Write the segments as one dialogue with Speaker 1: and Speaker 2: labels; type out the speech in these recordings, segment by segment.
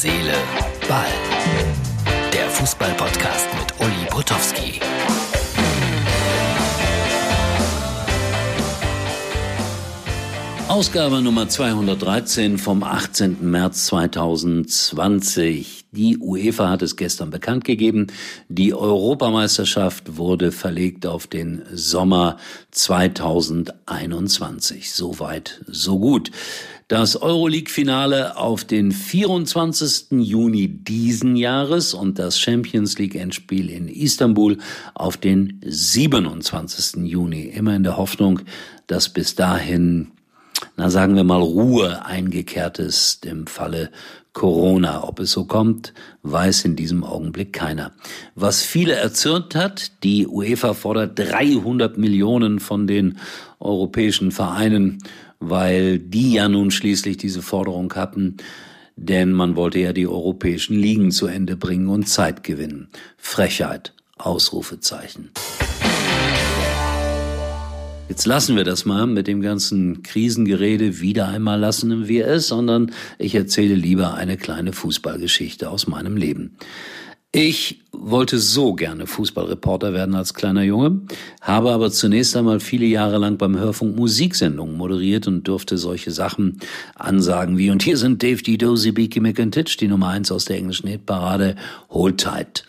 Speaker 1: Seele, Ball. Der Fußball-Podcast mit Uli Potowski.
Speaker 2: Ausgabe Nummer 213 vom 18. März 2020. Die UEFA hat es gestern bekannt gegeben. Die Europameisterschaft wurde verlegt auf den Sommer 2021. Soweit, so gut. Das Euroleague-Finale auf den 24. Juni diesen Jahres und das Champions League-Endspiel in Istanbul auf den 27. Juni. Immer in der Hoffnung, dass bis dahin na sagen wir mal, Ruhe eingekehrt ist im Falle Corona. Ob es so kommt, weiß in diesem Augenblick keiner. Was viele erzürnt hat, die UEFA fordert 300 Millionen von den europäischen Vereinen, weil die ja nun schließlich diese Forderung hatten, denn man wollte ja die europäischen Ligen zu Ende bringen und Zeit gewinnen. Frechheit, Ausrufezeichen. Jetzt lassen wir das mal mit dem ganzen Krisengerede. Wieder einmal lassen wir es, sondern ich erzähle lieber eine kleine Fußballgeschichte aus meinem Leben. Ich wollte so gerne Fußballreporter werden als kleiner Junge, habe aber zunächst einmal viele Jahre lang beim Hörfunk Musiksendungen moderiert und durfte solche Sachen ansagen wie und hier sind Dave Dido, Beaky McIntitch, die Nummer eins aus der englischen Hitparade, Hold Tight.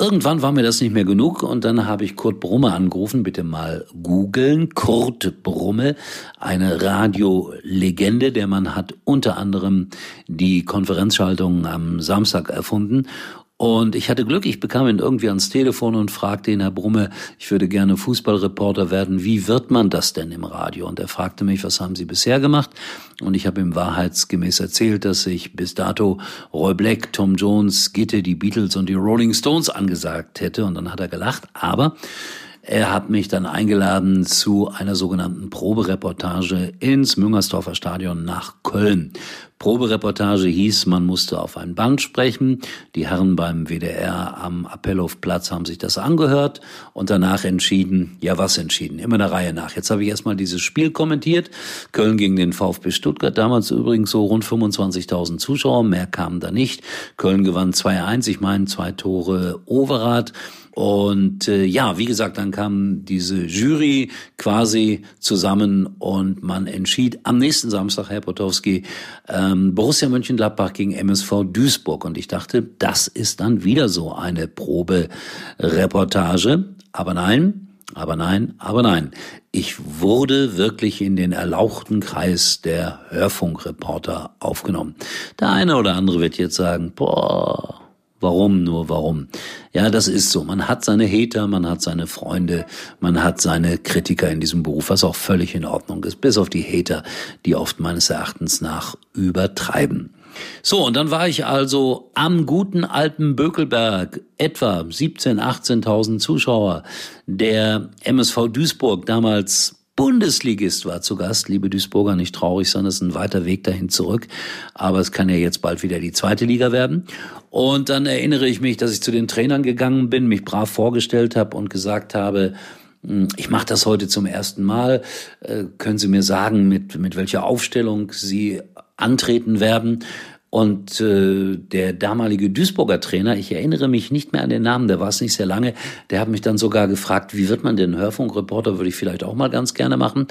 Speaker 2: Irgendwann war mir das nicht mehr genug und dann habe ich Kurt Brumme angerufen, bitte mal googeln. Kurt Brumme, eine Radiolegende. Der Mann hat unter anderem die Konferenzschaltung am Samstag erfunden und ich hatte Glück, ich bekam ihn irgendwie ans Telefon und fragte ihn, Herr Brumme, ich würde gerne Fußballreporter werden. Wie wird man das denn im Radio? Und er fragte mich, was haben Sie bisher gemacht? Und ich habe ihm wahrheitsgemäß erzählt, dass ich bis dato Roy Black, Tom Jones, Gitte, die Beatles und die Rolling Stones angesagt hätte. Und dann hat er gelacht. Aber er hat mich dann eingeladen zu einer sogenannten Probereportage ins Müngersdorfer Stadion nach Köln. Probereportage hieß, man musste auf ein Band sprechen. Die Herren beim WDR am Appellhofplatz haben sich das angehört und danach entschieden, ja was entschieden, immer der Reihe nach. Jetzt habe ich erstmal dieses Spiel kommentiert. Köln gegen den VfB Stuttgart, damals übrigens so rund 25.000 Zuschauer, mehr kamen da nicht. Köln gewann 2-1, ich meine zwei Tore Overath. Und äh, ja, wie gesagt, dann kam diese Jury quasi zusammen und man entschied am nächsten Samstag, Herr Potowski, ähm, Borussia Mönchengladbach gegen MSV Duisburg. Und ich dachte, das ist dann wieder so eine Probereportage. Aber nein, aber nein, aber nein. Ich wurde wirklich in den erlauchten Kreis der Hörfunkreporter aufgenommen. Der eine oder andere wird jetzt sagen, boah, Warum nur, warum? Ja, das ist so. Man hat seine Hater, man hat seine Freunde, man hat seine Kritiker in diesem Beruf, was auch völlig in Ordnung ist, bis auf die Hater, die oft meines Erachtens nach übertreiben. So, und dann war ich also am guten alten Bökelberg, etwa 17, 18.000 Zuschauer. Der MSV Duisburg, damals Bundesligist war zu Gast. Liebe Duisburger, nicht traurig sein, das ist ein weiter Weg dahin zurück. Aber es kann ja jetzt bald wieder die zweite Liga werden. Und dann erinnere ich mich, dass ich zu den Trainern gegangen bin, mich brav vorgestellt habe und gesagt habe, hm, ich mache das heute zum ersten Mal. Äh, können Sie mir sagen, mit, mit welcher Aufstellung Sie antreten werden? Und äh, der damalige Duisburger Trainer, ich erinnere mich nicht mehr an den Namen, der war es nicht sehr lange, der hat mich dann sogar gefragt, wie wird man denn Hörfunkreporter, würde ich vielleicht auch mal ganz gerne machen.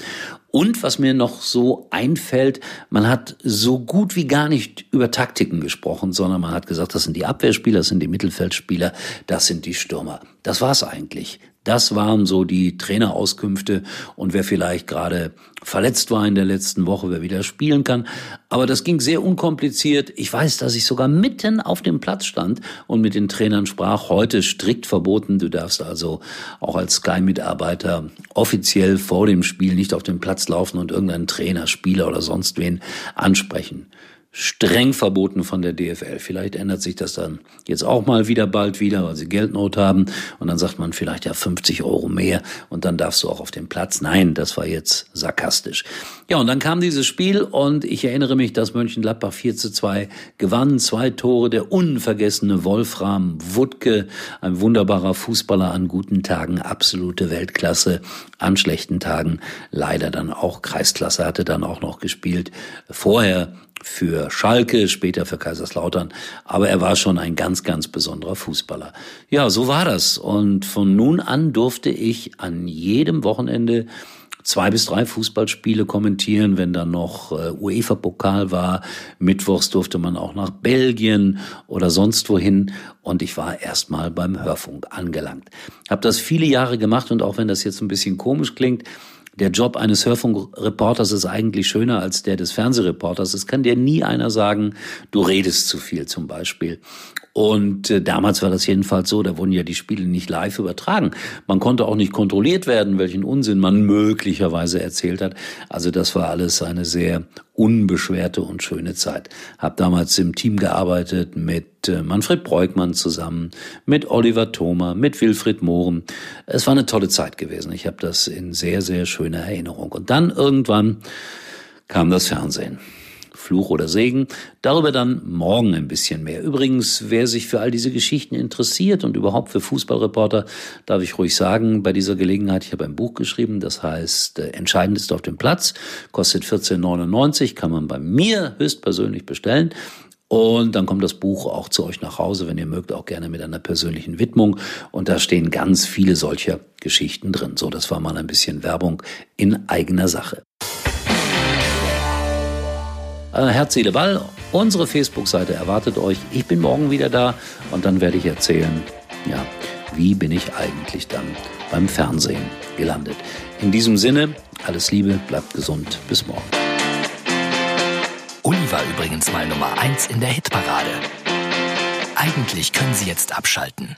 Speaker 2: Und was mir noch so einfällt, man hat so gut wie gar nicht über Taktiken gesprochen, sondern man hat gesagt, das sind die Abwehrspieler, das sind die Mittelfeldspieler, das sind die Stürmer. Das war's eigentlich. Das waren so die Trainerauskünfte und wer vielleicht gerade verletzt war in der letzten Woche, wer wieder spielen kann. Aber das ging sehr unkompliziert. Ich weiß, dass ich sogar mitten auf dem Platz stand und mit den Trainern sprach. Heute strikt verboten. Du darfst also auch als Sky-Mitarbeiter offiziell vor dem Spiel nicht auf den Platz laufen und irgendeinen Trainer, Spieler oder sonst wen ansprechen streng verboten von der DFL. Vielleicht ändert sich das dann jetzt auch mal wieder bald wieder, weil sie Geldnot haben. Und dann sagt man vielleicht ja 50 Euro mehr und dann darfst du auch auf den Platz. Nein, das war jetzt sarkastisch. Ja, und dann kam dieses Spiel und ich erinnere mich, dass Mönchengladbach 4 zu 2 gewann. Zwei Tore, der unvergessene Wolfram Wuttke, ein wunderbarer Fußballer an guten Tagen, absolute Weltklasse, an schlechten Tagen leider dann auch Kreisklasse, hatte dann auch noch gespielt. Vorher für Schalke, später für Kaiserslautern. Aber er war schon ein ganz, ganz besonderer Fußballer. Ja, so war das. Und von nun an durfte ich an jedem Wochenende zwei bis drei Fußballspiele kommentieren, wenn dann noch äh, UEFA-Pokal war. Mittwochs durfte man auch nach Belgien oder sonst wohin. Und ich war erstmal beim Hörfunk angelangt. Hab das viele Jahre gemacht und auch wenn das jetzt ein bisschen komisch klingt, der Job eines Hörfunkreporters ist eigentlich schöner als der des Fernsehreporters. Es kann dir nie einer sagen, du redest zu viel zum Beispiel. Und äh, damals war das jedenfalls so, da wurden ja die Spiele nicht live übertragen. Man konnte auch nicht kontrolliert werden, welchen Unsinn man möglicherweise erzählt hat. Also das war alles eine sehr unbeschwerte und schöne Zeit. Hab damals im Team gearbeitet mit äh, Manfred Breukmann zusammen, mit Oliver Thoma, mit Wilfried Mohren. Es war eine tolle Zeit gewesen. Ich habe das in sehr, sehr schöner Erinnerung. Und dann irgendwann kam das Fernsehen. Fluch oder Segen. Darüber dann morgen ein bisschen mehr. Übrigens, wer sich für all diese Geschichten interessiert und überhaupt für Fußballreporter, darf ich ruhig sagen, bei dieser Gelegenheit, ich habe ein Buch geschrieben, das heißt äh, Entscheidend ist auf dem Platz, kostet 14,99, kann man bei mir höchstpersönlich bestellen. Und dann kommt das Buch auch zu euch nach Hause, wenn ihr mögt, auch gerne mit einer persönlichen Widmung. Und da stehen ganz viele solcher Geschichten drin. So, das war mal ein bisschen Werbung in eigener Sache. Äh, Herz, Seele, Ball. Unsere Facebook-Seite erwartet euch. Ich bin morgen wieder da und dann werde ich erzählen, ja, wie bin ich eigentlich dann beim Fernsehen gelandet. In diesem Sinne, alles Liebe, bleibt gesund, bis morgen.
Speaker 1: Uli war übrigens mal Nummer 1 in der Hitparade. Eigentlich können Sie jetzt abschalten.